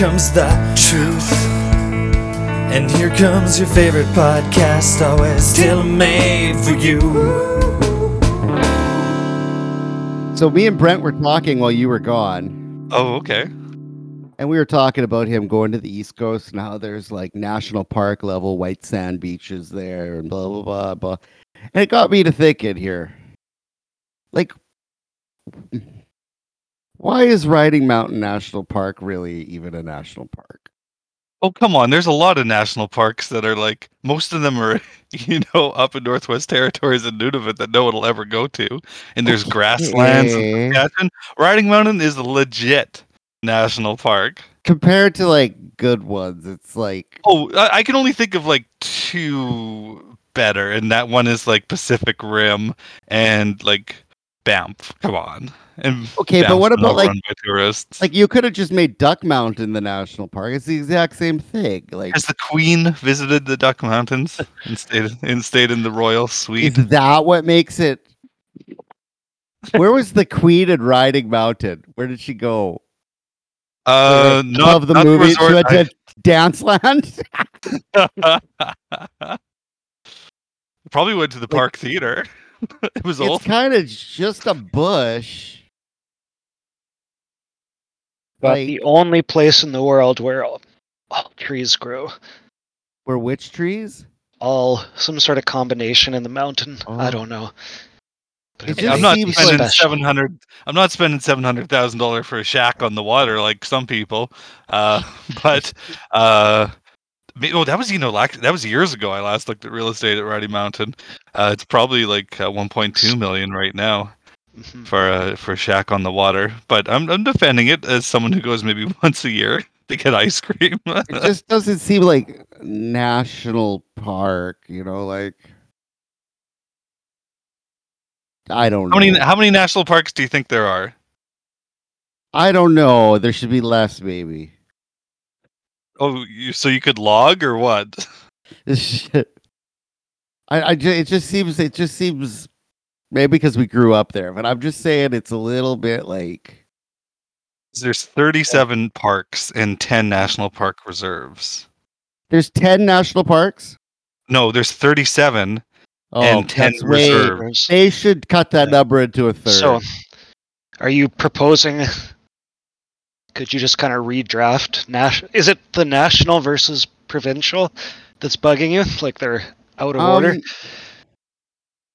wisdom. And here comes the truth. And here comes your favorite podcast, always tailor made for you. So me and Brent were talking while you were gone, Oh, okay. and we were talking about him going to the East Coast and how there's like national park level white sand beaches there and blah blah blah blah. And it got me to thinking here. Like why is Riding Mountain National Park really even a national park? Oh, come on. There's a lot of national parks that are like, most of them are, you know, up in Northwest Territories and Nunavut that no one will ever go to. And there's grasslands. and Saskatchewan. Riding Mountain is a legit national park. Compared to like good ones, it's like Oh, I, I can only think of like two better. And that one is like Pacific Rim and like Banff. Come on. And Okay, but what about, like- tourists? like you could have just made Duck Mountain in the national park. It's the exact same thing. Like Has the Queen visited the Duck Mountains and stayed and stayed in the royal suite? Is that what makes it? Where was the Queen in Riding Mountain? Where did she go? Uh, not of the not movie. She resort. went to Danceland. Probably went to the Park Theater. it was old. it's kind of just a bush. But Like- the only place in the world where all, all trees grow, Where which trees? all some sort of combination in the mountain. Oh. I don't know. But It it just I'm not spending seven hundred. I'm not spending seven hundred thousand dollars for a shack on the water like some people. Uh, but uh, ma- oh, that was you know like that was years ago. I last looked at real estate at Riding Mountain. Uh, it's probably like uh, 1.2 million right now. Mhm. for a for shack on the water. But I'm I'm defending it as someone who goes maybe once a year to get ice cream. It just doesn't seem like national park. You know, like I don't know. how many how many national parks do you think there are? I don't know. There should be less, maybe. Oh, you, so you could log or what? Shit. I, I it just seems it just seems maybe because we grew up there, but I'm just saying it's a little bit like There's 37 parks and 10 national park reserves. there's ten national parks. No, there's 37 Oh, and 10 that's way- They should cut that number into a third. So, are you proposing? Could you just kind of redraft? Nas- is it the national versus provincial that's bugging you? Like they're out of order? Um,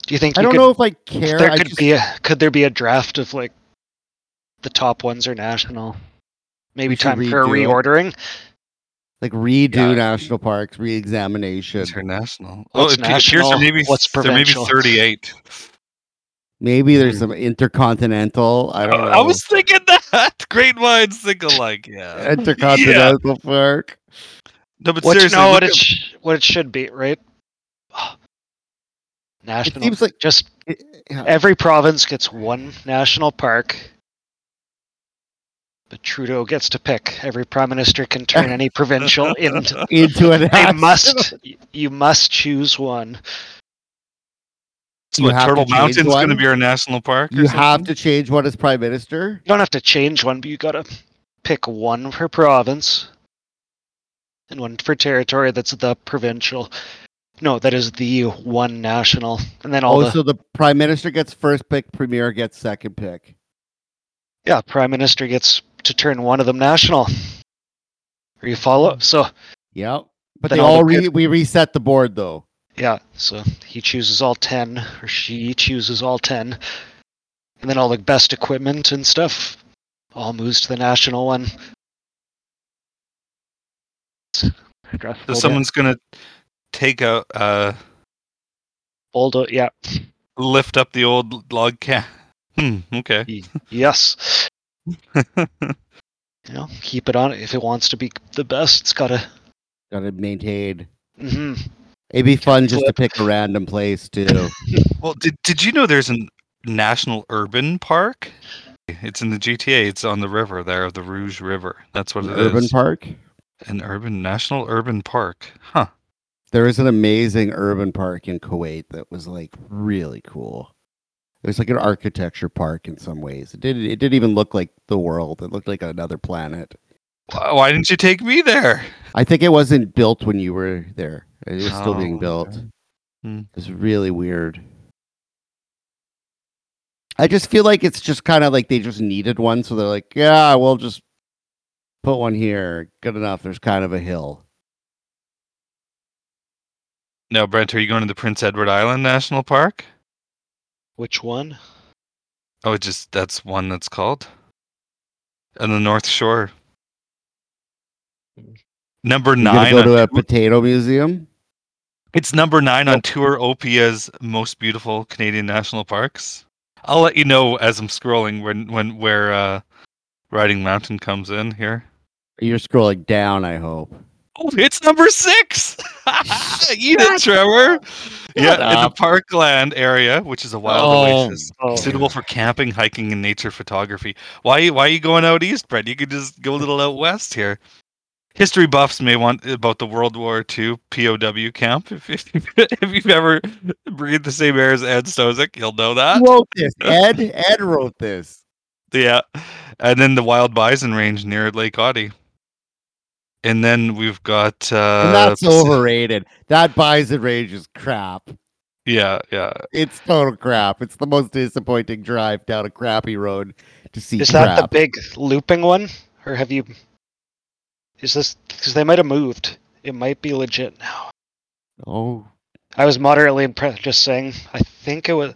Do you think I you don't could, know if I care. there I could just- be a could there be a draft of like the top ones are national? Maybe should time for a it. reordering. like redo Yeah. national parks, re-examination. International. What's it appears there maybe What's there may be 38. Maybe there's some intercontinental. I don't know. I was thinking that. Great minds think alike. Yeah. intercontinental park. No, but What seriously, no, look what it sh- what it should be, right? national. It National. seems like just yeah. every province gets one national park. But Trudeau gets to pick. Every prime minister can turn any provincial into. into an They national- must. You must choose one. So You what, have Turtle change Mountain's going to be our national park? or You have to change what is prime minister. You don't have to change one, but you gotta pick one per province, and one per territory. That's the provincial. No, that is the one national, and then all Oh, the so the prime minister gets first pick, premier gets second pick. yeah, prime minister gets to turn one of them national. Or you follow? Hmm. So Yep. But they all the all good- re- we reset the board though. Yeah, so he chooses all ten, or she chooses all ten, and then all the best equipment and stuff all moves to the national one. So someone's going to take a uh, Bulldo- yeah, lift up the old log can. Hmm. Okay. yes. You know, keep it on. If it wants to be the best, it's gotta. Gotta maintain. hmm It'd be fun just to pick a random place too. Well, did did you know there's a national urban park? It's in the GTA. It's on the river there, the Rouge River. That's what it is. urban park. An urban national urban park. Huh. There is an amazing urban park in Kuwait that was like really cool. It was like an architecture park in some ways. It did. It didn't even look like the world. It looked like another planet. Why didn't you take me there? I think it wasn't built when you were there. It was still Oh, being built. okay. Hmm. It's really weird. I just feel like it's just kind of like they just needed one, so they're like, yeah, we'll just put one here. Good enough. There's kind of a hill. Now, Brent, are you going to the Prince Edward Island National Park? Which one? Oh, it just that's one that's called. On the North Shore. Number nine. You gonna go to a potato museum? It's number nine on Touropia's most beautiful Canadian national parks. I'll let you know as I'm scrolling when when where uh, Riding Mountain comes in here. You're scrolling down. I hope. Oh, it's number six. Eat it, Trevor. yeah, in the parkland area, which is a wild Oh, oasis, oh. suitable for camping, hiking, and nature photography. Why? Why are you going out east, Brett? You could just go a little out west here. History buffs may want about the World War II POW camp. If, if, if you've ever breathed the same air as Ed Stozick, you'll know that. Who wrote this? Ed. Ed wrote this. Yeah, and then the wild bison range near Lake Audy. And then we've got uh, And that's overrated. That bison range is crap. Yeah, yeah. It's total crap. It's the most disappointing drive down a crappy road to see Is that the big looping one, or have you? Is this because they might have moved? It might be legit now. oh, I was moderately impressed. Just saying, I think it was.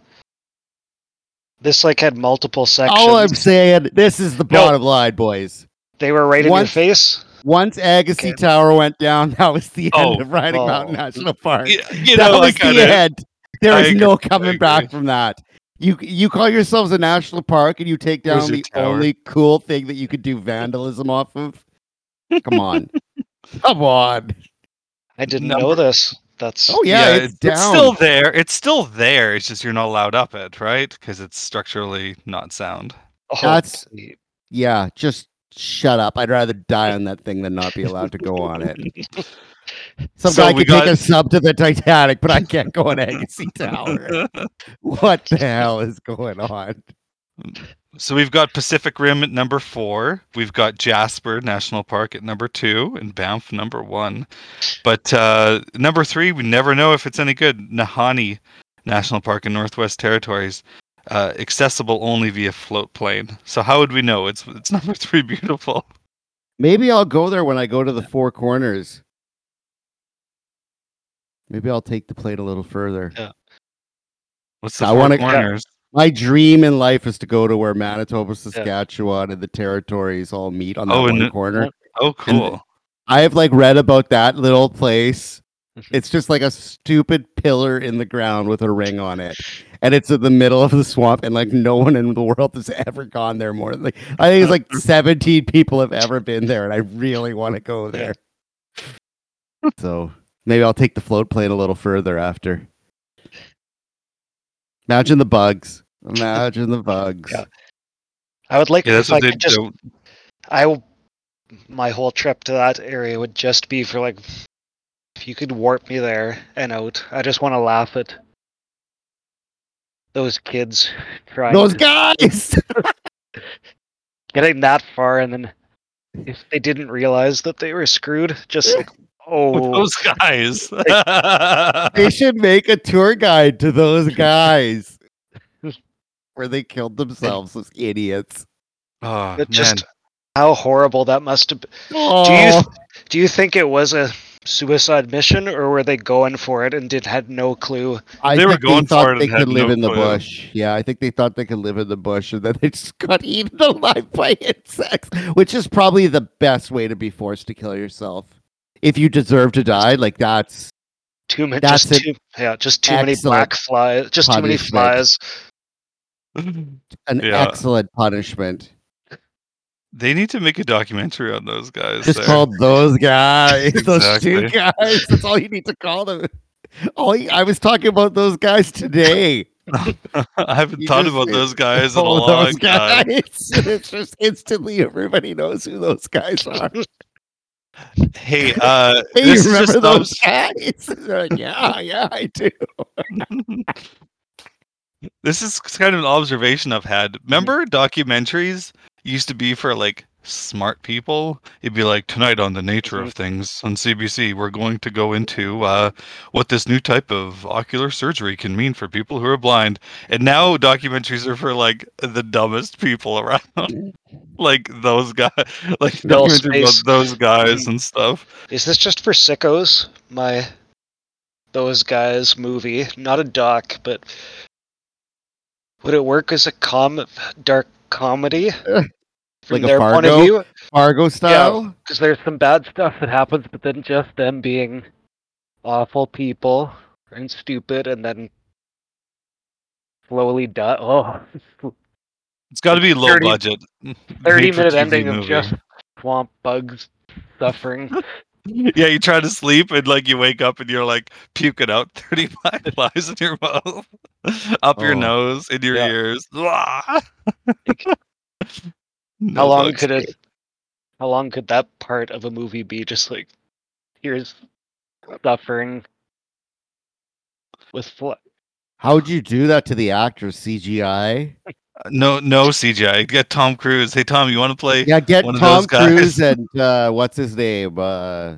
This like had multiple sections. all I'm saying, this is the No. bottom line, boys. they were right in your face. Once Agassiz Okay. Tower went down, that was the end Oh. of Riding Oh. Mountain National Park. You, you that know, I was kind the of. end. There I is no coming back from that. You you call yourselves a national park and you take down Wizard the Tower. only cool thing that you could do vandalism off of. Come on, come on. I didn't Number- know this. That's Oh yeah, it's, down. still there. It's still there. It's just you're not allowed up it, right? Because it's structurally not sound. oh, that's- the- yeah, just shut up. I'd rather die on that thing than not be allowed to go on it. Some So guy we can take a sub to the Titanic, but I can't go on Agassiz Tower. what the hell is going on? So we've got Pacific Rim at number four. We've got Jasper National Park at number two, and Banff number one. But uh, number three, we never know if it's any good. Nahanni National Park in Northwest Territories, uh, accessible only via float plane. So how would we know? It's it's number three. Beautiful. Maybe I'll go there when I go to the Four Corners. Maybe I'll take the plate a little further. What's the I four wanna- corners? My dream in life is to go to where Manitoba, Saskatchewan, and the territories all meet on that Oh, one and the- corner. Oh, cool. I have like read about that little place. Mhm. It's just like a stupid pillar in the ground with a ring on it. And it's in the middle of the swamp, and like no one in the world has ever gone there more. Like I think it's like 17 people have ever been there, and I really want to go there. So maybe I'll take the float plane a little further after. Imagine the bugs. Imagine the bugs. Yeah. I would like Yeah, if I what they could just. don't. I w- my whole trip to that area would just be for like if you could warp me there and out. I just want to laugh at those kids trying Those guys. getting that far and then if they didn't realize that they were screwed, just like oh Those guys. they should make a tour guide to those guys where they killed themselves, those idiots. oh, But man. just how horrible that must have been. Oh, Do you think it was a suicide mission or were they going for it and did had no clue? I They were think going thought for it they and had could live no in the clue. bush. Yeah, I think they thought they could live in the bush, and then they just got eaten alive by insects, which is probably the best way to be forced to kill yourself. If you deserve to die, like that's Too many That's just too yeah, just too many black flies just too many punishment. flies. An Yeah. excellent punishment. They need to make a documentary on those guys. Just there. called those guys, those two guys. That's all you need to call them. Oh, I was talking about those guys today. I haven't You thought about those guys in a Oh, long those time. guys. it's just instantly everybody knows who those guys are. Hey, uh, Hey, you remember those guys? Like, yeah, yeah, I do. This is kind of an observation I've had. Mm-hmm. Remember documentaries used to be for like smart people? It'd be like tonight on the nature of mm-hmm. things on CBC, we're going to go into uh, what this new type of ocular surgery can mean for people who are blind. And now documentaries are for like the dumbest people around. Mm. like those guys like documentaries about those guys mm. and stuff. Is this just for sickos? My those guys movie, not a doc, but would it work as a com dark comedy from Like a their point of view? Fargo style. Because there's some bad stuff that happens, but then just them being awful people and stupid, and then slowly die. Oh, It's got to be low 30 budget. 30 made for minute TV ending of just swamp bugs suffering. Yeah, you try to sleep and like you wake up and you're like puking out 35 flies in your mouth, up your Oh. nose, in your Yeah. ears. How How long could it? How long could that part of a movie be? Just like Here's suffering with fl- How'd you do that to the actors? CGI? No, no CGI. Get Tom Cruise. Hey Tom, you want to play? Yeah, get one of Tom those guys. Cruise and uh, what's his name? Uh,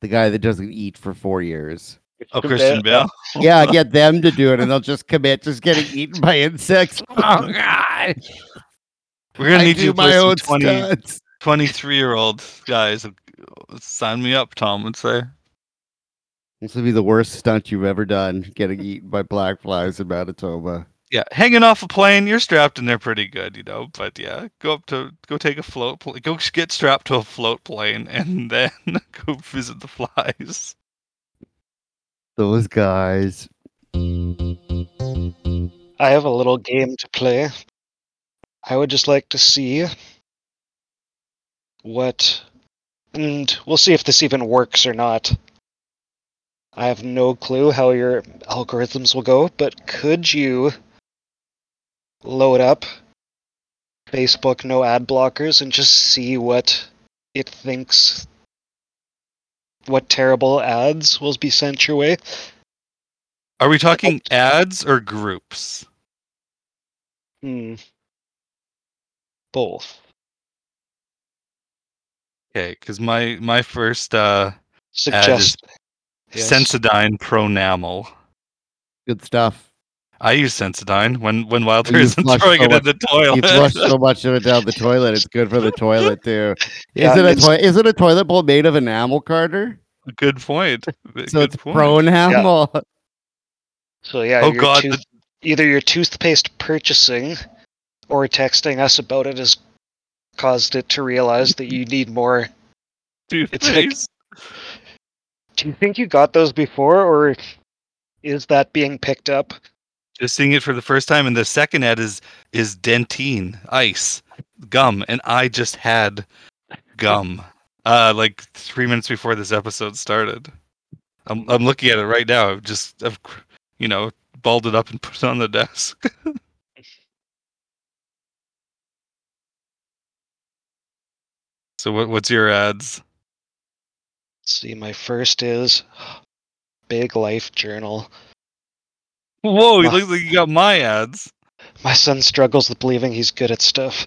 the guy that doesn't eat for four years. Oh, Christian Bale. Yeah, get them to do it, and they'll just commit just getting eaten by insects. Oh God! We're gonna I need you to my play some own 20, 23 year old guys. Sign me up, Tom would say. This would be the worst stunt you've ever done, getting eaten by black flies in Manitoba. Yeah, hanging off a plane, you're strapped in there pretty good, you know. But yeah, go up to go take a float, pl- go get strapped to a float plane, and then go visit the flies. Those guys. I have a little game to play. I would just like to see what, and we'll see if this even works or not. I have no clue how your algorithms will go, but could you load up Facebook no ad blockers and just see what it thinks what terrible ads will be sent your way? Are we talking ads or groups? Hmm. Both. Okay, because my my first uh, Suggest. Yes. Sensodyne Pronamel. Good stuff. I use Sensodyne when when Wilder You isn't throwing so it in much- the You toilet. flush so much of it down the toilet. It's good for the toilet too. Yeah, Is it a toilet? is it a toilet bowl made of enamel, Carter? Good point. So Good it's point. pro enamel. So yeah, Oh your God, tooth- either your toothpaste purchasing or texting us about it has caused it to realize that you need more. It's like- Toothpaste. Do you think you got those before, or is that being picked up? Just seeing it for the first time, and the second ad is is Dentyne ice gum, and I just had gum, uh, like three minutes before this episode started. I'm I'm looking at it right now. I've just I've you know balled it up and put it on the desk. so what what's your ads? Let's see, my first is Big Life Journal. Whoa, he My- looks like he got my ads. My son struggles with believing he's good at stuff.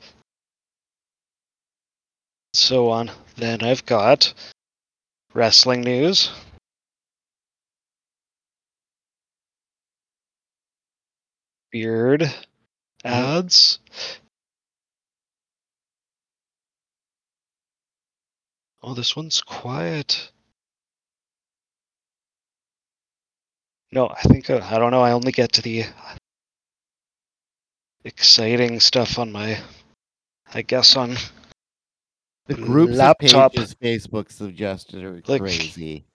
So on. Then I've got wrestling news. Beard mm-hmm. ads. Oh, this one's quiet. No, I think uh, I don't know. I only get to the exciting stuff on my I guess on The groups Laptop. pages Facebook suggested are Like- crazy.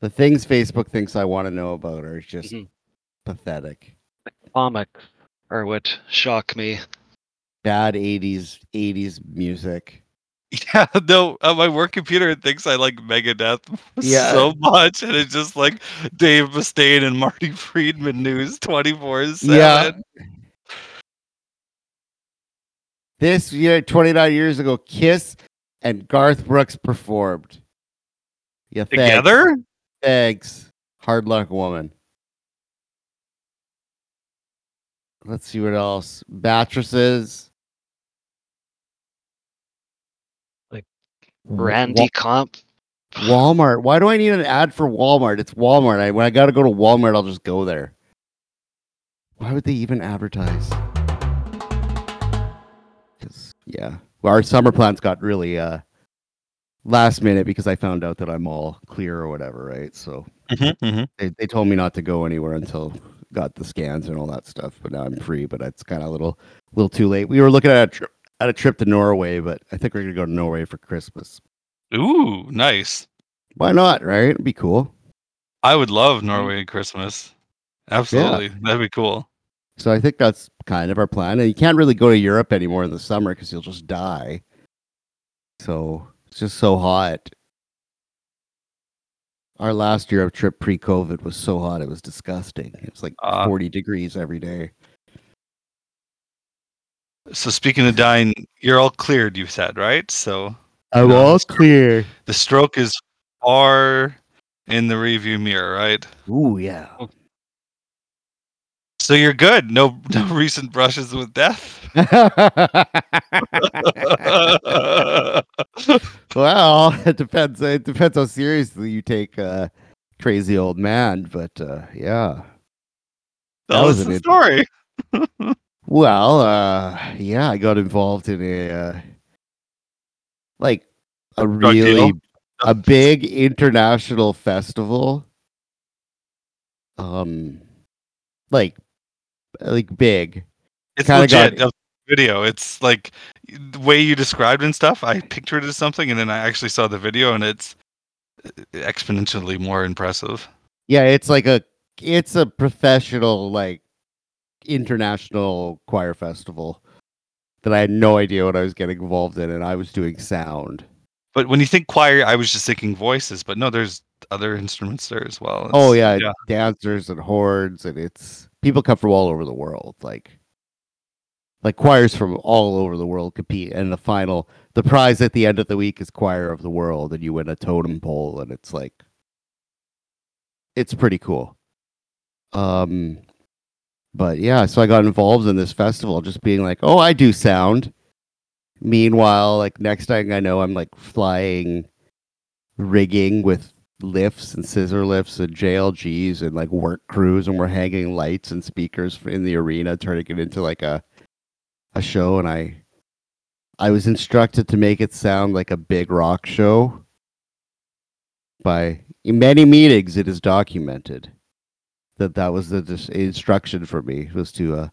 the things Facebook thinks I want to know about are just Mhm. pathetic. comics. or what shock me. Bad 80s 80s music. Yeah, no, on my work computer it thinks I like Megadeth yeah. so much, and it's just like Dave Mustaine and Marty Friedman news twenty four seven. Yeah. This year, twenty nine years ago, Kiss and Garth Brooks performed. Yeah, thanks. together. Thanks, hard luck, woman. Let's see what else. Mattresses. Randy Comp. Walmart. Why do I need an ad for Walmart? It's Walmart. I, when I got to go to Walmart, I'll just go there. Why would they even advertise? 'Cause, yeah, well, our summer plans got really uh last minute because I found out that I'm all clear or whatever, right? So Mm-hmm, they, they told me not to go anywhere until got the scans and all that stuff. But now I'm free. But it's kind of a little little too late. We were looking at a trip at a trip to Norway, but I think we're gonna go to Norway for Christmas. Ooh, nice. Why not? Right? It'd be cool. I would love Norway Christmas. Absolutely, that'd be cool. So I think that's kind of our plan. And you can't really go to Europe anymore in the summer because you'll just die. So it's just so hot. Our last Europe trip pre-COVID was so hot it was disgusting. It was like Ah. 40 degrees every day. So speaking of dying, you're all cleared. You said right. So I'm No, all it's- clear. the stroke is far in the review mirror, right? Ooh, yeah. So you're good. No, no recent brushes with death. well, it depends. It depends how seriously you take uh, crazy old man. But uh, yeah. that That was was the story. Well, uh, yeah, I got involved in a uh, like a Drug deal? really a big international festival. Um, like like big. It's kinda got- legit. the video. It's like the way you described and stuff. I pictured it as something, and then I actually saw the video, and it's uh, exponentially more impressive. Yeah, it's like a it's a professional like international choir festival that I had no idea what I was getting involved in, and I was doing sound. But when you think choir, I was just thinking voices. But no, there's other instruments there as well. Oh It's- yeah, dancers and horns, and it's people come from all over the world. Like, like choirs from all over the world compete, and the final, the prize at the end of the week is choir of the world, and you win a totem pole, and it's like, it's pretty cool. Um, but yeah, so I got involved in this festival, just being like, oh, I do sound. Meanwhile, like next thing I know, I'm like flying rigging with lifts and scissor lifts and JLGs and like work crews, and we're hanging lights and speakers in the arena, turning it into like a a show. And I I was instructed to make it sound like a big rock show. By in many meetings, it is documented that that was the dis- instruction for me was to uh,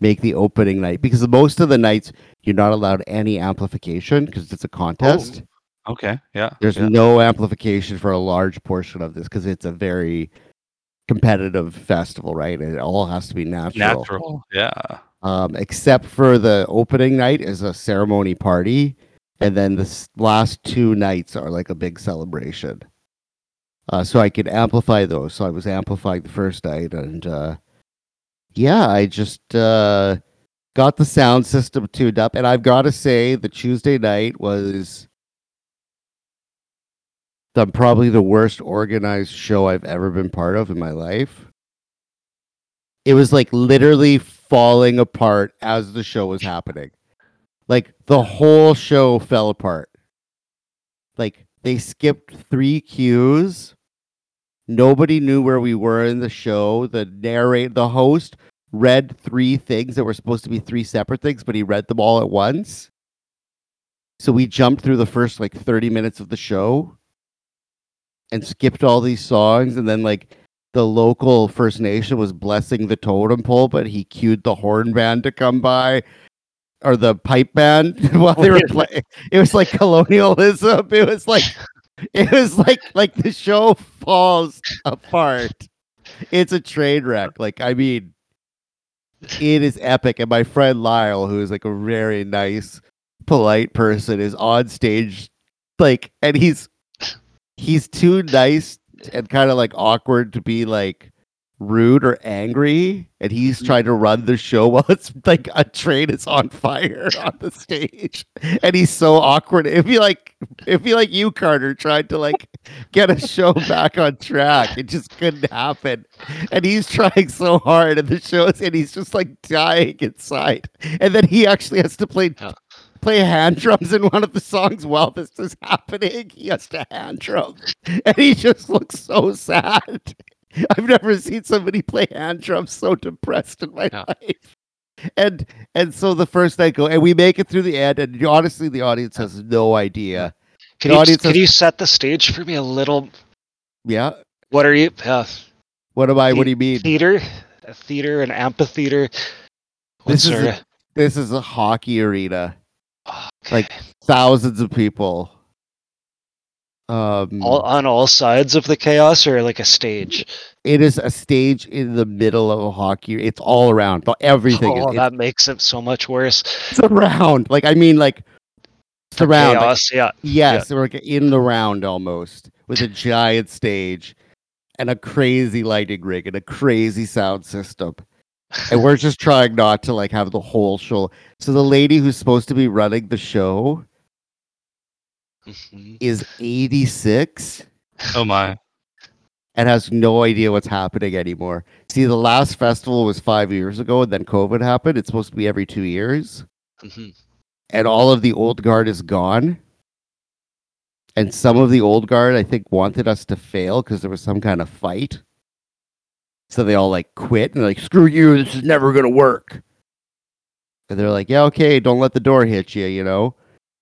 make the opening night because most of the nights you're not allowed any amplification because it's a contest. Okay. Yeah. There's yeah. no amplification for a large portion of this because it's a very competitive festival, right? It all has to be natural. natural. Yeah. Um, except for the opening night is a ceremony party, and then the last two nights are like a big celebration. Uh, so I could amplify those. So I was amplifying the first night, and uh, yeah, I just uh, got the sound system tuned up. And I've got to say, the Tuesday night was the probably the worst organized show I've ever been part of in my life. It was like literally falling apart as the show was happening. Like the whole show fell apart. Like they skipped three cues. Nobody knew where we were in the show. The narrate the host read three things that were supposed to be three separate things, but he read them all at once. So we jumped through the first like 30 minutes of the show and skipped all these songs and then like the local First Nation was blessing the totem pole, but he cued the horn band to come by or the pipe band while they oh, were playing. It was like colonialism. It was like it was like like the show falls apart. It's a train wreck. Like I mean, it is epic. And my friend Lyle, who is like a very nice, polite person, is on stage, like, and he's he's too nice and kind of like awkward to be like rude or angry and he's mm. trying to run the show while it's like a train is on fire on the stage. And he's so awkward. It'd be like it'd be like you carter tried to like get a show back on track. It just couldn't happen. And he's trying so hard and the show's and he's just like dying inside. And then he actually has to play play hand drums in one of the songs while this is happening. He has to hand drum. And he just looks so sad I've never seen somebody play hand drums so depressed in my Yeah. life. And and so the first night go and we make it through the end and honestly the audience has no idea. Can The you, has- you set the stage for me a little? Yeah. What are you? Uh, What am I what do you mean? theater, a theater, an amphitheater. This is a- This is a hockey arena. Okay. like- Thousands of people. Um all, on all sides of the chaos, or like a stage. it is a stage in the middle of a hockey. It's all around. Everything Oh, is that makes it so much worse. it's around. Like I mean like surround. like, Chaos, yeah. Yes, we're like in the round almost with a giant stage and a crazy lighting rig and a crazy sound system. And we're just trying not to like have the whole show. So the lady who's supposed to be running the show Mhm. is 86 Oh my. and has no idea what's happening anymore. See, the last festival was five years ago and then COVID happened. It's supposed to be every two years. Mhm. and all of the old guard is gone. And some of the old guard, I think, wanted us to fail because there was some kind of fight. So they all like quit and like, screw you, this is never gonna work. And they're like, yeah, okay, don't let the door hit you, you know?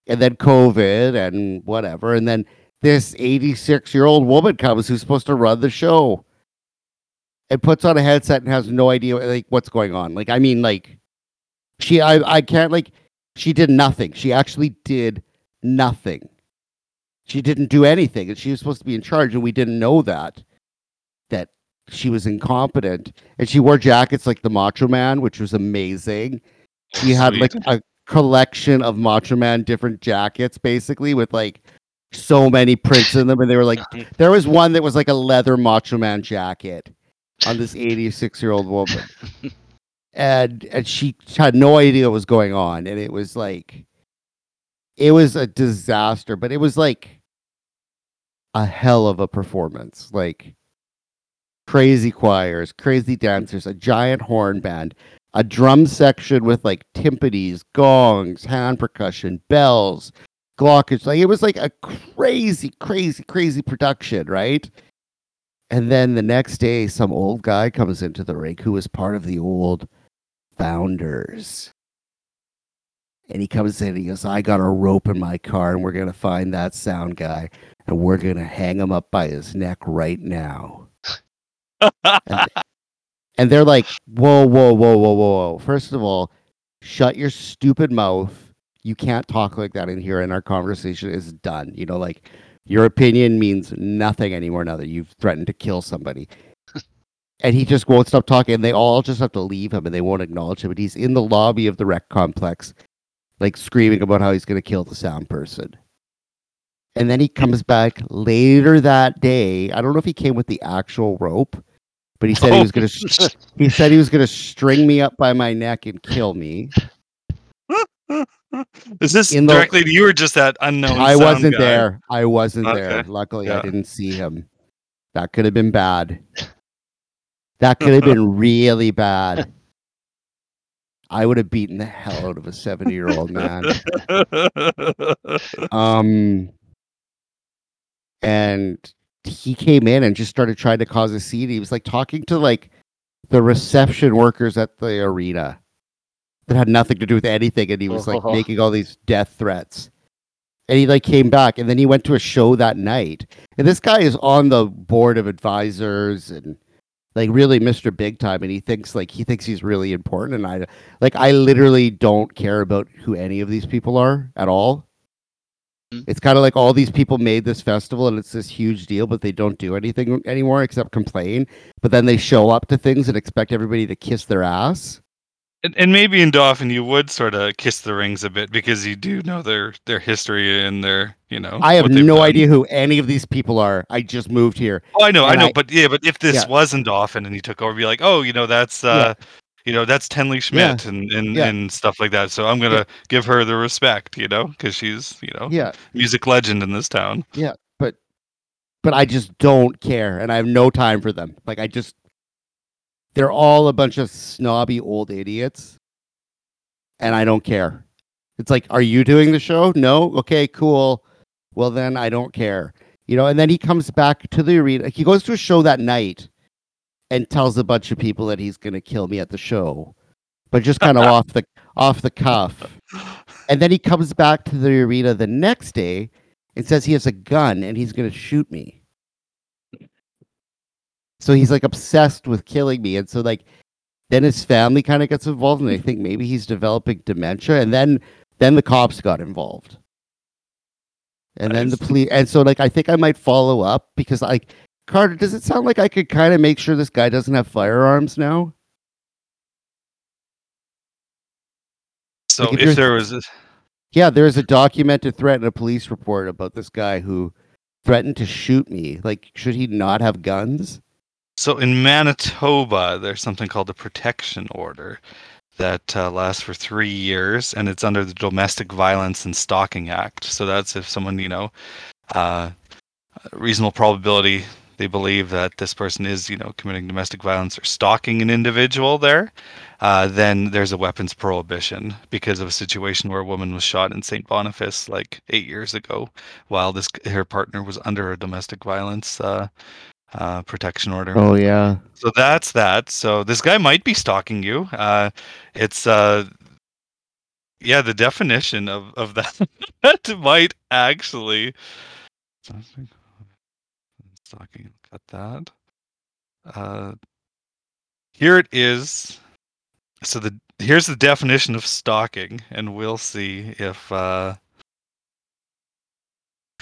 And then COVID and whatever. And then this 86 year old woman comes who's supposed to run the show and puts on a headset and has no idea like what's going on. Like, I mean, like, she, I, I can't like, she did nothing. She actually did nothing. She didn't do anything. And she was supposed to be in charge, and we didn't know that. That she was incompetent. And she wore jackets like the Macho Man, which was amazing. She had like a collection of Macho Man different jackets, basically, with like so many prints in them. And they were like, there was one that was like a leather Macho Man jacket on this 86 year old woman and and she had no idea what was going on and it was like it was a disaster but it was like a hell of a performance like crazy choirs crazy dancers a giant horn band a drum section with like timpanis gongs hand percussion bells glockage like it was like a crazy crazy crazy production right and then the next day some old guy comes into the rink who was part of the old founders. And he comes in and he goes, I got a rope in my car and we're going to find that sound guy and we're going to hang him up by his neck right now. and, and they're like, whoa, whoa, whoa, whoa, whoa, whoa. First of all, shut your stupid mouth. You can't talk like that in here and our conversation is done. You know, like your opinion means nothing anymore now that you've threatened to kill somebody and he just won't stop talking. And they all just have to leave him, and they won't acknowledge him. But he's in the lobby of the rec complex, like screaming about how he's going to kill the sound person. And then he comes back later that day. I don't know if he came with the actual rope, but he said he was going to. He said he was going to string me up by my neck and kill me. Is this In the- directly to you or just that unknown? I wasn't guy? there. I wasn't there. Okay. Luckily, I didn't see him. That could have been bad. That could have been really bad. I would have beaten the hell out of a 70 year old man. Um, and he came in and just started trying to cause a scene. He was like talking to like the reception workers at the arena that had nothing to do with anything, and he was like making all these death threats. And he like came back, and then he went to a show that night. And this guy is on the board of advisors and like really Mr. Big Time, and he thinks like he thinks he's really important. And I like I literally don't care about who any of these people are at all. Mm. It's kind of like all these people made this festival and it's this huge deal, but they don't do anything anymore except complain. But then they show up to things and expect everybody to kiss their ass. And, and maybe in Dauphin you would sort of kiss the rings a bit because you do know their their history and their you know. I have no done. idea who any of these people are. I just moved here. Oh, I know, I know, I- but yeah, but if this Yeah. wasn't Dauphin and he took over, be like, oh, you know, that's uh, you know, that's Tenley Schmidt and and, Yeah. and stuff like that. So I'm gonna give her the respect, you know, because she's you know Yeah, music legend in this town. Yeah, but but I just don't care, and I have no time for them. Like I just, they're all a bunch of snobby old idiots, and I don't care. It's like, are you doing the show? No. Okay, cool. Well, then I don't care. You know. And then he comes back to the arena. He goes to a show that night, and tells a bunch of people that he's going to kill me at the show, but just kind of off the off the cuff. And then he comes back to the arena the next day and says he has a gun and he's going to shoot me. So he's like obsessed with killing me. And so, like, then his family kind of gets involved and they think maybe he's developing dementia. And then, then the cops got involved. And then the police. And so, like, I think I might follow up because, like, Carter, does it sound like I could kind of make sure this guy doesn't have firearms now? So Like, if if, there was, a, Yeah, there's a documented threat in a police report about this guy who threatened to shoot me. Like, should he not have guns? so in Manitoba, there's something called the protection order that uh, lasts for three years, and it's under the Domestic Violence and Stalking Act. So that's if someone, you know, uh, reasonable probability they believe that this person is, you know, committing domestic violence or stalking an individual there, uh, then there's a weapons prohibition because of a situation where a woman was shot in St. Boniface like eight years ago, while this her partner was under a domestic violence uh, uh, protection order. Oh yeah. So that's that. So this guy might be stalking you. Uh, it's uh, yeah, the definition of of that that might actually stalking. Got that. Uh, here it is. So the here's the definition of stalking, and we'll see if uh,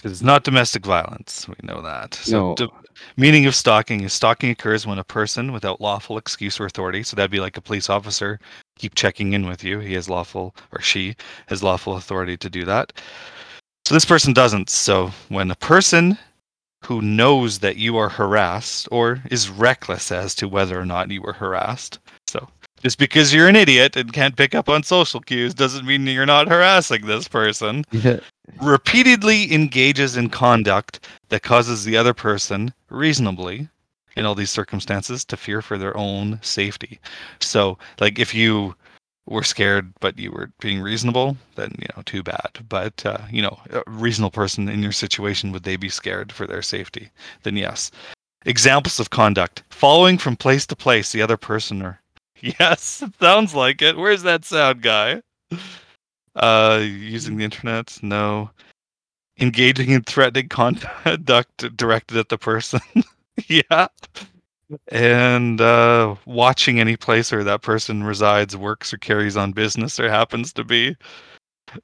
it's not domestic violence. We know that. So No. do- Meaning of stalking is stalking occurs when a person without lawful excuse or authority, so that'd be like a police officer, keep checking in with you. He has lawful, or she has lawful authority to do that. So this person doesn't. So when a person who knows that you are harassed or is reckless as to whether or not you were harassed, so just because you're an idiot and can't pick up on social cues doesn't mean you're not harassing this person. Yeah. repeatedly engages in conduct that causes the other person reasonably in all these circumstances to fear for their own safety. So like if you were scared but you were being reasonable then you know too bad. But uh, you know a reasonable person in your situation would they be scared for their safety? Then yes. Examples of conduct. Following from place to place the other person or yes sounds like it. Where's that sound guy? Uh using the internet? No. Engaging in threatening conduct directed at the person? Yeah and uh watching any place where that person resides works or carries on business or happens to be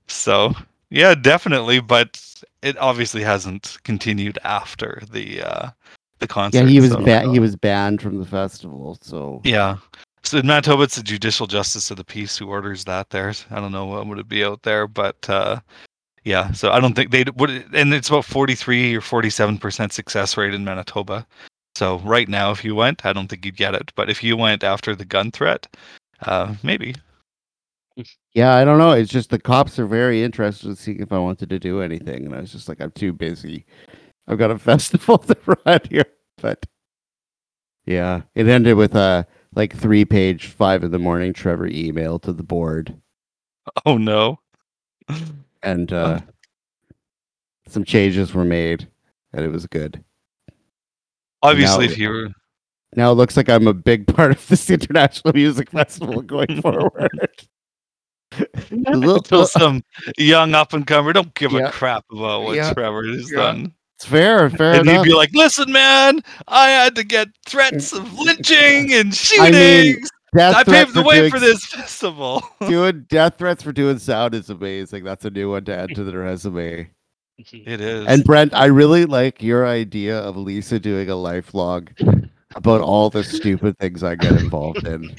so yeah definitely but it obviously hasn't continued after the uh the concert Yeah, he was so- ba- he was banned from the festival. So yeah. So in Manitoba, it's the judicial justice of the peace who orders that there. I don't know what would it be out there, but uh, yeah. So I don't think they would. And it's about forty-three or forty-seven percent success rate in Manitoba. So right now, if you went, I don't think you'd get it. But if you went after the gun threat, uh, maybe. yeah, I don't know. It's just the cops are very interested in seeing if I wanted to do anything, and I was just like, I'm too busy. I've got a festival to run here, but yeah, it ended with a like three page, five in the morning Trevor email to the board, Oh no. and uh, some changes were made, and it was good. Obviously, Now- if you were Now it looks like I'm a big part of this international music festival going forward. until some young up and comer don't give Yeah. a crap about what Yeah. Trevor has Yeah. done. It's fair, fair and enough. he'd be like, "Listen, man, I had to get threats of lynching and I mean, shootings. I, paved the way doing for this festival." doing death threats for doing sound is amazing. That's a new one to add to the resume. It is. And Brent, I really like your idea of Lisa doing a life log about all the stupid things I get involved in.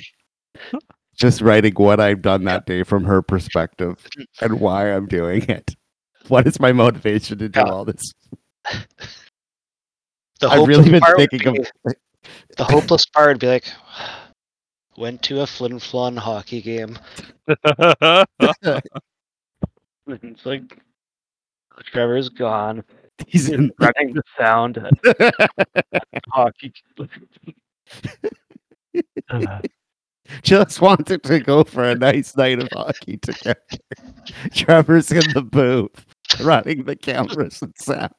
just writing what I've done that day from her perspective and why I'm doing it. What is my motivation to do Yeah. all this? The I've really been thinking be- of the hopeless part would be like, went to a Flin Flon hockey game. It's like Trevor's gone. he's in Running the sound hockey. Uh, just wanted to go for a nice night of hockey together. Trevor's in the booth, running the cameras and sound.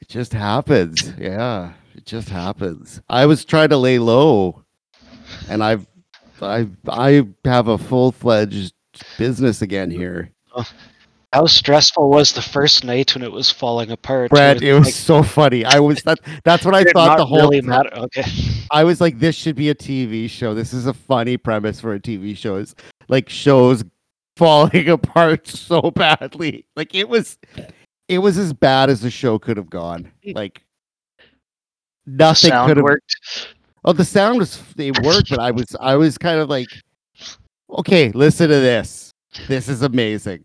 It just happens. Yeah, it just happens. I was trying to lay low, and I've, I, I have a full fledged business again here. How stressful was the first night when it was falling apart? You it was like, so funny. I was that. That's what I thought the whole really matter. Okay. I was like, this should be a TV show. This is a funny premise for a TV show. Is like shows falling apart so badly. Like it was, it was as bad as the show could have gone. Like nothing could have. worked. Oh, the sound was it worked, but I was I was kind of like, okay, listen to this. This is amazing.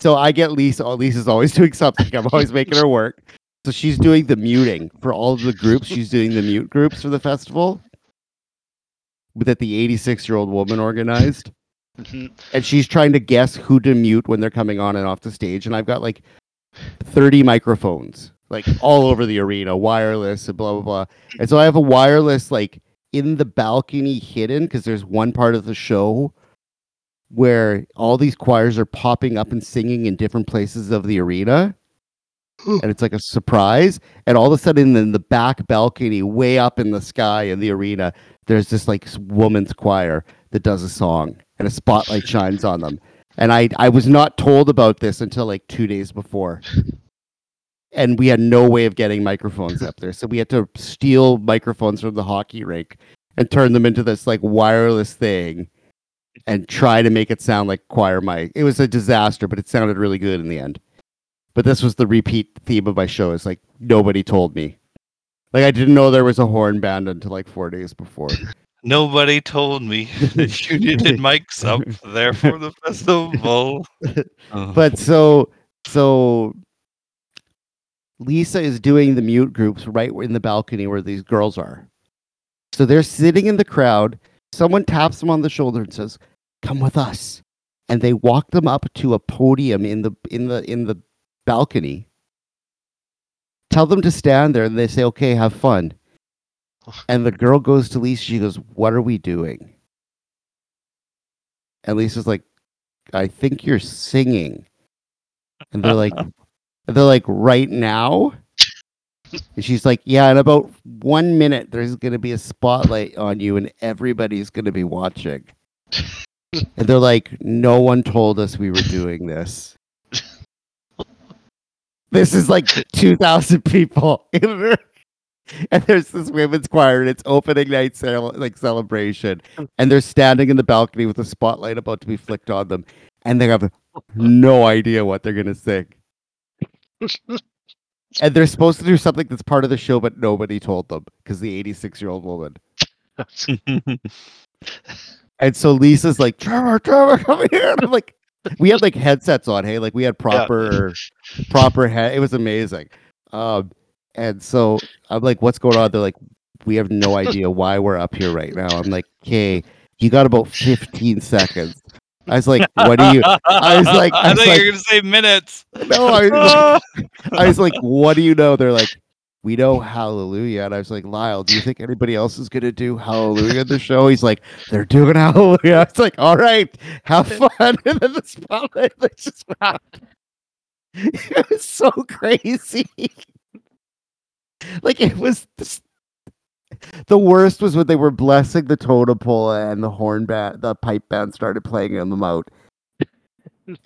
So I get Lisa. Oh, Lisa's always doing something. I'm always making her work. So she's doing the muting for all of the groups. She's doing the mute groups for the festival that the 86 year old woman organized. Mhm. And she's trying to guess who to mute when they're coming on and off the stage. And I've got like 30 microphones, like all over the arena, wireless and blah, blah, blah. And so I have a wireless like in the balcony hidden because there's one part of the show where all these choirs are popping up and singing in different places of the arena. And it's like a surprise. And all of a sudden, in the back balcony, way up in the sky in the arena, there's this like woman's choir that does a song and a spotlight shines on them. And I, I was not told about this until like two days before. And we had no way of getting microphones up there. So we had to steal microphones from the hockey rink and turn them into this like wireless thing and try to make it sound like choir mic. It was a disaster, but it sounded really good in the end. But this was the repeat theme of my show. Is like nobody told me. Like I didn't know there was a horn band until like four days before. Nobody told me that you needed mics up there for the festival. But so so Lisa is doing the mute groups right in the balcony where these girls are. So they're sitting in the crowd. Someone taps them on the shoulder and says, "Come with us." And they walk them up to a podium in the in the in the balcony. Tell them to stand there and they say, "Okay, have fun." And the girl goes to Lisa. She goes, "What are we doing?" And Lisa's like, "I think you're singing." And they're like, they're like, "Right now?" And she's like, "Yeah, in about one minute, there's gonna be a spotlight on you, and everybody's gonna be watching." And they're like, "No one told us we were doing this." This is like 2,000 people. And there's this women's choir, and it's opening night like celebration, and they're standing in the balcony with a spotlight about to be flicked on them, and they have no idea what they're gonna sing. and they're supposed to do something that's part of the show, but nobody told them because the 86 year old woman. And so Lisa's like, Trevor, Trevor, come here. And I'm like, we had like headsets on, hey, like we had proper, proper head. It was amazing. Um, and so I'm like, what's going on? They're like, we have no idea why we're up here right now. I'm like, okay, you got about 15 seconds. I was like, what do you? I was like- I I was thought like- you were gonna say minutes. No, I was like, I was like, what do you know? They're like, we know Hallelujah. And I was like, Lyle, do you think anybody else is going to do Hallelujah in the show? He's like, they're doing Hallelujah. I was like, all right, have fun. And then the spotlight just went. It was so crazy. like, it was the worst was when they were blessing the totem pole and the horn band, the pipe band started playing in them out.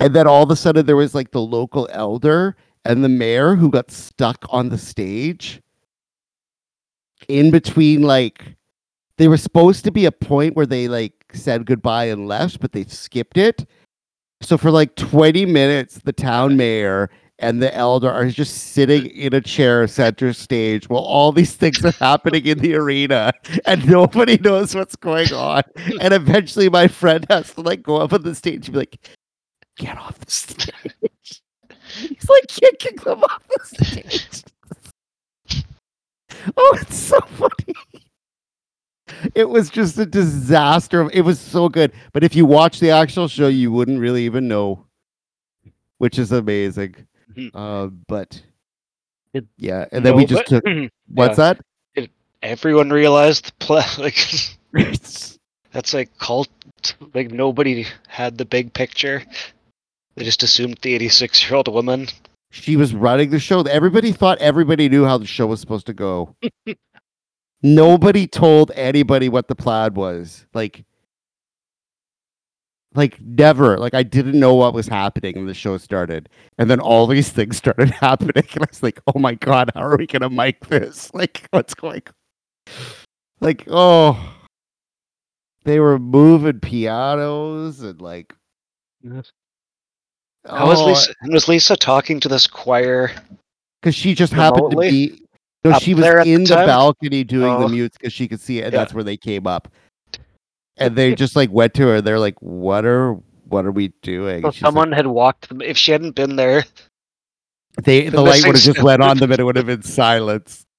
And then all of a sudden there was like the local elder and the mayor who got stuck on the stage in between like they were supposed to be a point where they like said goodbye and left, but they skipped it. So for like 20 minutes, the town mayor and the elder are just sitting in a chair center stage while all these things are happening in the arena and nobody knows what's going on. And eventually my friend has to like go up on the stage and be like, get off the stage. He's like kicking them off the stage. oh, it's so funny. It was just a disaster. It was so good. But if you watch the actual show, you wouldn't really even know, which is amazing. Mhm. Uh, but It- yeah, and then we just but- took what's that? Everyone realized the pla- like that's like cult. Like nobody had the big picture. They just assumed the 86 year old woman. she was running the show. Everybody thought everybody knew how the show was supposed to go. Nobody told anybody what the plan was. Like, like never. Like I didn't know what was happening when the show started, and then all these things started happening, and I was like, "Oh my god, how are we gonna mic this? Like, what's going?" Like, oh, they were moving pianos and like. Yes. How was oh, Lisa? Was Lisa talking to this choir? because she just happened to be no she was there at the in the, balcony doing Oh. the mutes because she could see it and Yeah. that's where they came up and they just like went to her. They're like what are what are we doing? So she's like, someone had walked them. If she hadn't been there, they the the light would have just went on them and it would have been silence.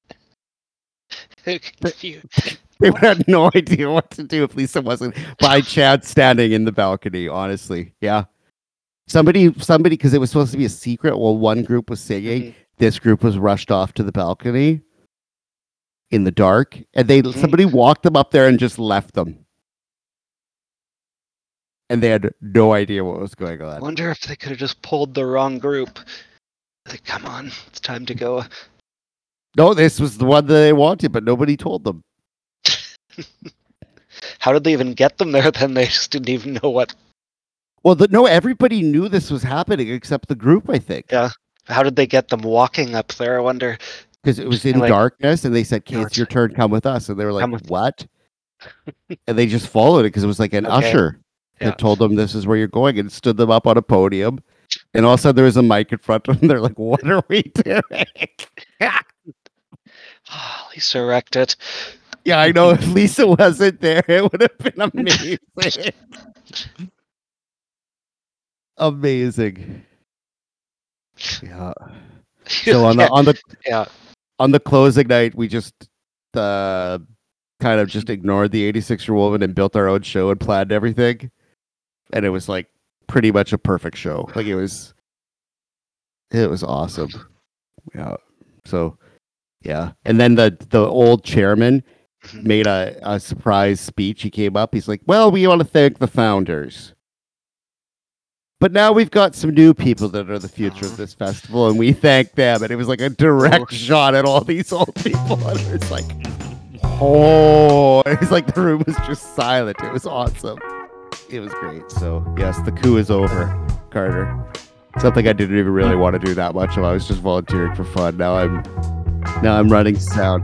They would have no idea what to do if lisa wasn't by chance standing in the balcony honestly. Yeah. Somebody somebody because it was supposed to be a secret while one group was singing. Mhm. this group was rushed off to the balcony in the dark and they Mhm. somebody walked them up there and just left them and they had no idea what was going on. I wonder if they could have just pulled the wrong group. Like, come on, it's time to go. no this was the one that they wanted but nobody told them How did they even get them there? Then they just didn't even know what. well the, no everybody knew this was happening except the group i think Yeah. How did they get them walking up there? I wonder. because it was in like- darkness and they said okay it's it's your turn come with us and they were like what and they just followed it because it was like an Okay. usher Yeah. that told them this is where you're going and stood them up on a podium and all of a sudden there was a mic in front of them they're like what are we doing Oh, Lisa wrecked it. yeah i know if lisa wasn't there it would have been amazing amazing yeah so on the on the yeah. on the closing night, we just uh, kind of just ignored the 86 year old woman and built our own show and planned everything. And it was like pretty much a perfect show. Like it was, it was awesome. Yeah. So, yeah. And then the the old chairman Mhm. made a, a surprise speech. He came up. He's like, "Well, we want to thank the founders." But now we've got some new people that are the future of this festival, and we thank them. And it was like a direct Oh. shot at all these old people. And it was like, oh, it's like the room was just silent. It was awesome. It was great. So, yes, the coup is over, Carter. Something I didn't even really want to do that much of. I was just volunteering for fun. Now I'm now I'm running sound.